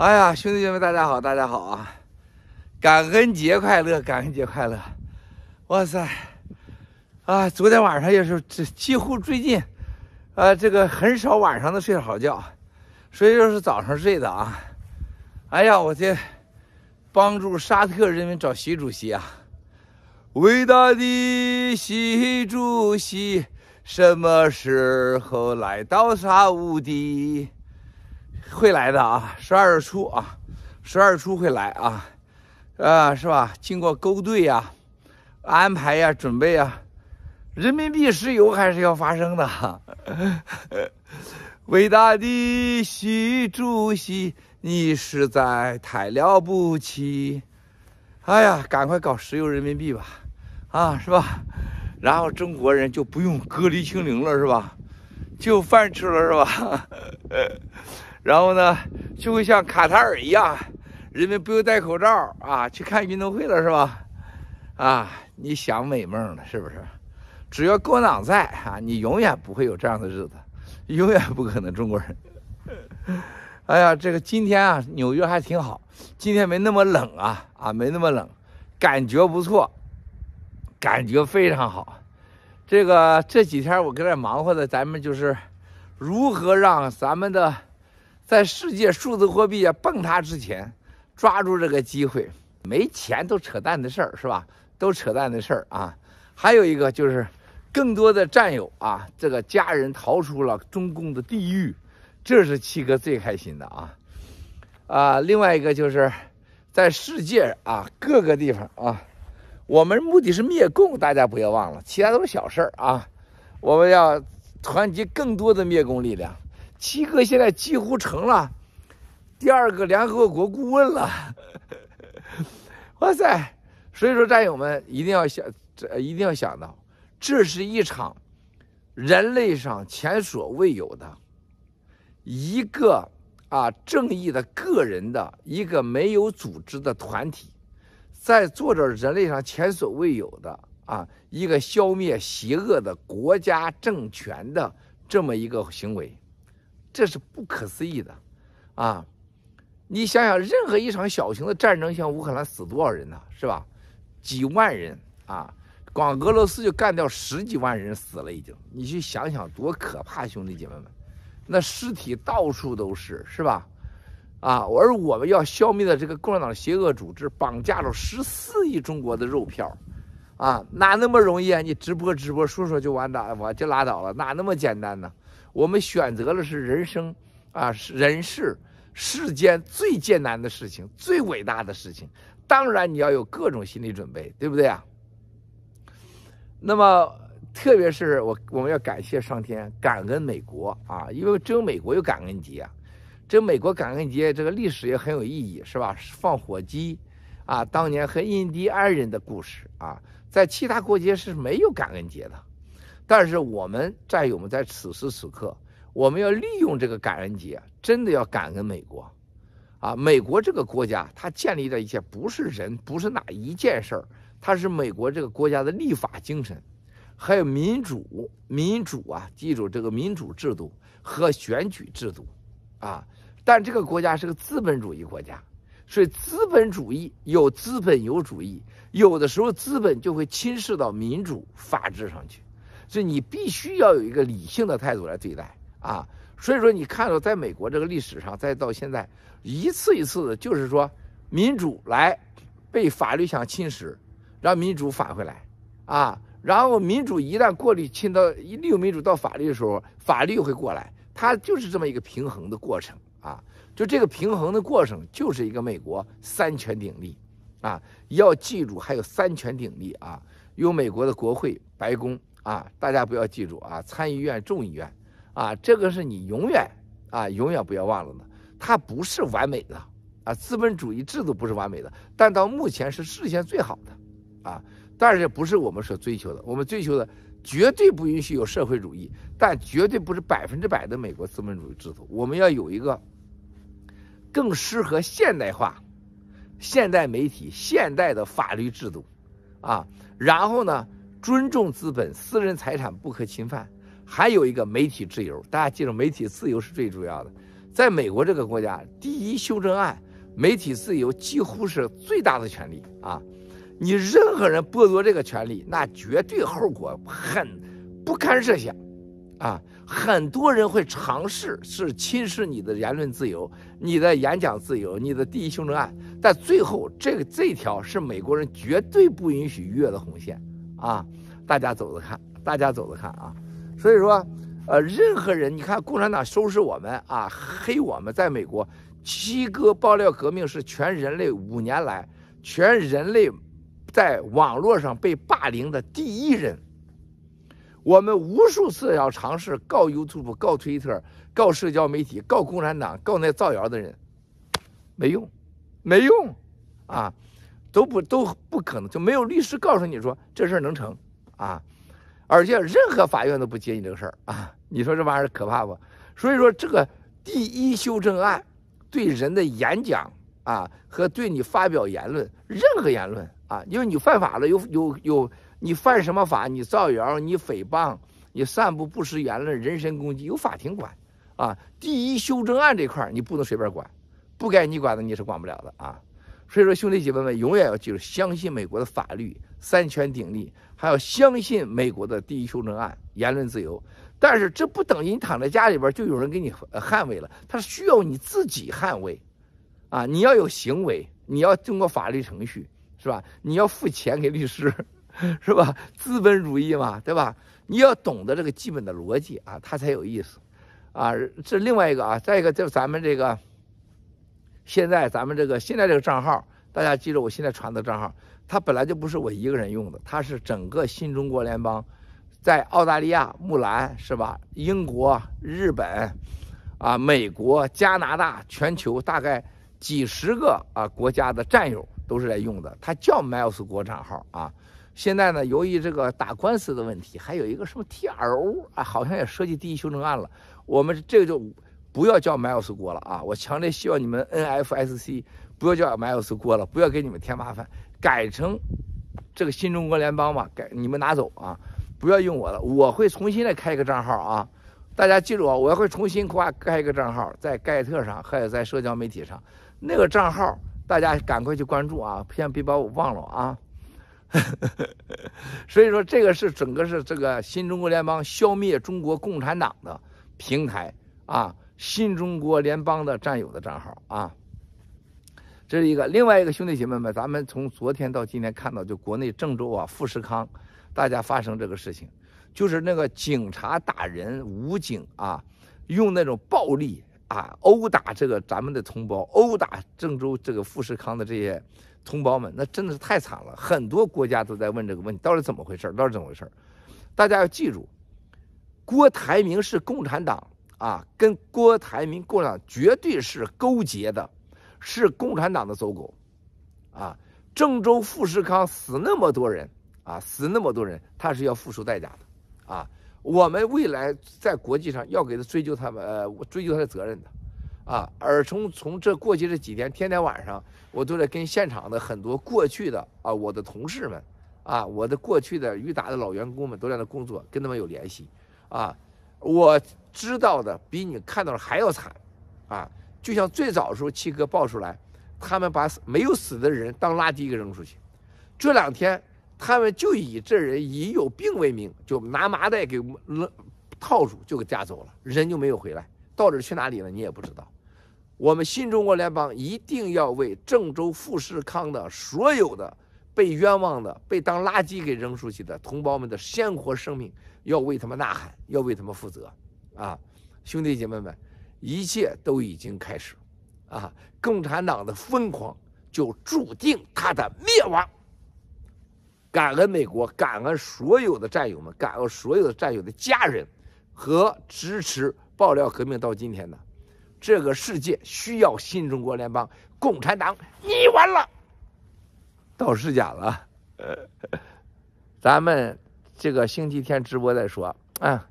哎呀，兄弟姐妹，大家好，大家好啊！感恩节快乐，感恩节快乐！哇塞，啊，昨天晚上也是，这几乎最近，啊，这个很少晚上能睡好觉，所以说是早上睡的啊。哎呀，我这帮助沙特人民找习主席啊！伟大的习主席，什么时候来到沙乌地？会来的啊，十二月初啊，十二月初会来啊，啊，是吧？经过勾兑呀、安排呀、准备呀，人民币石油还是要发生的。伟大的习主席，你实在太了不起！哎呀，赶快搞石油人民币吧，啊，是吧？然后中国人就不用隔离清零了，是吧？就饭吃了，是吧？然后呢，就会像卡塔尔一样，人们不用戴口罩啊，去看运动会了，是吧？啊，你想美梦了，是不是？只要共产党在啊，你永远不会有这样的日子，永远不可能中国人。哎呀，这个今天啊，纽约还挺好，今天没那么冷啊，啊，没那么冷，感觉不错，感觉非常好。这个这几天我搁这忙活的，咱们就是如何让咱们的。在世界数字货币啊崩塌之前，抓住这个机会，没钱都扯淡的事儿是吧？都扯淡的事儿啊！还有一个就是，更多的战友啊，这个家人逃出了中共的地狱，这是七哥最开心的啊！啊，另外一个就是，在世界啊各个地方啊，我们目的是灭共，大家不要忘了，其他都是小事儿啊！我们要团结更多的灭共力量。七哥现在几乎成了第二个联合国顾问了，哇塞！所以说，战友们一定要想，这一定要想到，这是一场人类上前所未有的一个啊正义的个人的一个没有组织的团体，在做着人类上前所未有的啊一个消灭邪恶的国家政权的这么一个行为。这是不可思议的，啊！你想想，任何一场小型的战争，像乌克兰死多少人呢？是吧？几万人啊！光俄罗斯就干掉十几万人死了，已经。你去想想，多可怕，兄弟姐妹们！那尸体到处都是，是吧？啊！而我们要消灭的这个共产党邪恶组织，绑架了十四亿中国的肉票，啊，哪那么容易啊？你直播直播说说就完蛋，我就拉倒了，哪那么简单呢？我们选择的是人生啊，人世世间最艰难的事情，最伟大的事情。当然你要有各种心理准备，对不对啊？那么，特别是我我们要感谢上天，感恩美国啊，因为只有美国有感恩节啊。这美国感恩节这个历史也很有意义，是吧？放火鸡啊，当年和印第安人的故事啊，在其他国家是没有感恩节的。但是我们战友们在此时此刻，我们要利用这个感恩节，真的要感恩美国，啊，美国这个国家，它建立的一切不是人，不是哪一件事儿，它是美国这个国家的立法精神，还有民主，民主啊，记住这个民主制度和选举制度，啊，但这个国家是个资本主义国家，所以资本主义有资本有主义，有的时候资本就会侵蚀到民主法治上去。所以你必须要有一个理性的态度来对待啊！所以说，你看到在美国这个历史上，再到现在，一次一次的，就是说民主来被法律想侵蚀，让民主返回来啊！然后民主一旦过滤侵到一利用民主到法律的时候，法律会过来，它就是这么一个平衡的过程啊！就这个平衡的过程，就是一个美国三权鼎立啊！要记住，还有三权鼎立啊！有美国的国会、白宫。啊，大家不要记住啊，参议院、众议院，啊，这个是你永远啊，永远不要忘了的。它不是完美的啊，资本主义制度不是完美的，但到目前是世界上最好的啊。但是不是我们所追求的，我们追求的绝对不允许有社会主义，但绝对不是百分之百的美国资本主义制度。我们要有一个更适合现代化、现代媒体、现代的法律制度啊，然后呢，尊重资本，私人财产不可侵犯，还有一个媒体自由。大家记住，媒体自由是最重要的。在美国这个国家，第一修正案，媒体自由几乎是最大的权利啊！你任何人剥夺这个权利，那绝对后果很不堪设想啊！很多人会尝试是侵蚀你的言论自由、你的演讲自由、你的第一修正案，但最后这个这条是美国人绝对不允许逾越的红线啊！大家走着看，大家走着看啊！所以说。呃，任何人，你看共产党收拾我们啊，黑我们，在美国，七哥爆料革命是全人类五年来全人类在网络上被霸凌的第一人。我们无数次要尝试告 YouTube、告推特、告社交媒体、告共产党、告那造谣的人，没用，没用，啊，都不都不可能，就没有律师告诉你说这事儿能成啊，而且任何法院都不接你这个事儿啊。你说这玩意儿可怕不？所以说这个第一修正案对人的演讲啊和对你发表言论，任何言论啊，因为你犯法了，有有有，你犯什么法？你造谣，你诽谤，你散布不实言论，人身攻击，有法庭管啊。第一修正案这块你不能随便管，不该你管的你是管不了的啊。所以说兄弟姐妹们永远要记住，相信美国的法律三权鼎立，还要相信美国的第一修正案，言论自由。但是这不等于你躺在家里边就有人给你捍卫了，他需要你自己捍卫，啊，你要有行为，你要经过法律程序，是吧？你要付钱给律师，是吧？资本主义嘛，对吧？你要懂得这个基本的逻辑啊，它才有意思，啊，这另外一个啊，再一个就咱们这个，现在咱们这个现在这个账号，大家记住，我现在传的账号，它本来就不是我一个人用的，它是整个新中国联邦。在澳大利亚、木兰是吧？英国、日本，啊，美国、加拿大，全球大概几十个啊国家的战友都是在用的。它叫 Miles 国账号啊。现在呢，由于这个打官司的问题，还有一个什么 TRO 啊，好像也涉及第一修正案了。我们这个就不要叫 Miles 国了啊！我强烈希望你们 NFSC 不要叫 Miles 国了，不要给你们添麻烦，改成这个新中国联邦嘛，改你们拿走啊。不要用我了，我会重新的开一个账号啊！大家记住啊，我会重新挂开一个账号，在盖特上，还有在社交媒体上，那个账号大家赶快去关注啊，先别把我忘了啊！所以说，这个是整个是这个新中国联邦消灭中国共产党的平台啊，新中国联邦的战友的账号啊，这是一个。另外一个兄弟姐妹们，咱们从昨天到今天看到，就国内郑州啊，富士康。大家发生这个事情，就是那个警察打人，武警啊，用那种暴力啊殴打这个咱们的同胞，殴打郑州这个富士康的这些同胞们，那真的是太惨了。很多国家都在问这个问题，到底怎么回事？到底怎么回事？大家要记住，郭台铭是共产党啊，跟郭台铭共产党绝对是勾结的，是共产党的走狗啊！郑州富士康死那么多人。啊，死那么多人，他是要付出代价的，啊，我们未来在国际上要给他追究他们，呃，追究他的责任的，啊，而从从这过去这几天，天天晚上，我都在跟现场的很多过去的啊，我的同事们，啊，我的过去的裕达的老员工们都在那工作，跟他们有联系，啊，我知道的比你看到的还要惨，啊，就像最早的时候七哥爆出来，他们把没有死的人当垃圾给扔出去，这两天。他们就以这人以有病为名，就拿麻袋给套住，就给架走了，人就没有回来，到底去哪里了？你也不知道。我们新中国联邦一定要为郑州富士康的所有的被冤枉的、被当垃圾给扔出去的同胞们的鲜活生命，要为他们呐喊，要为他们负责。啊，兄弟姐妹们，一切都已经开始，啊，共产党的疯狂就注定他的灭亡。感恩美国，感恩所有的战友们，感恩所有的战友的家人和支持爆料革命到今天的这个世界需要新中国联邦，共产党你完了，到时讲了，咱们这个星期天直播再说啊。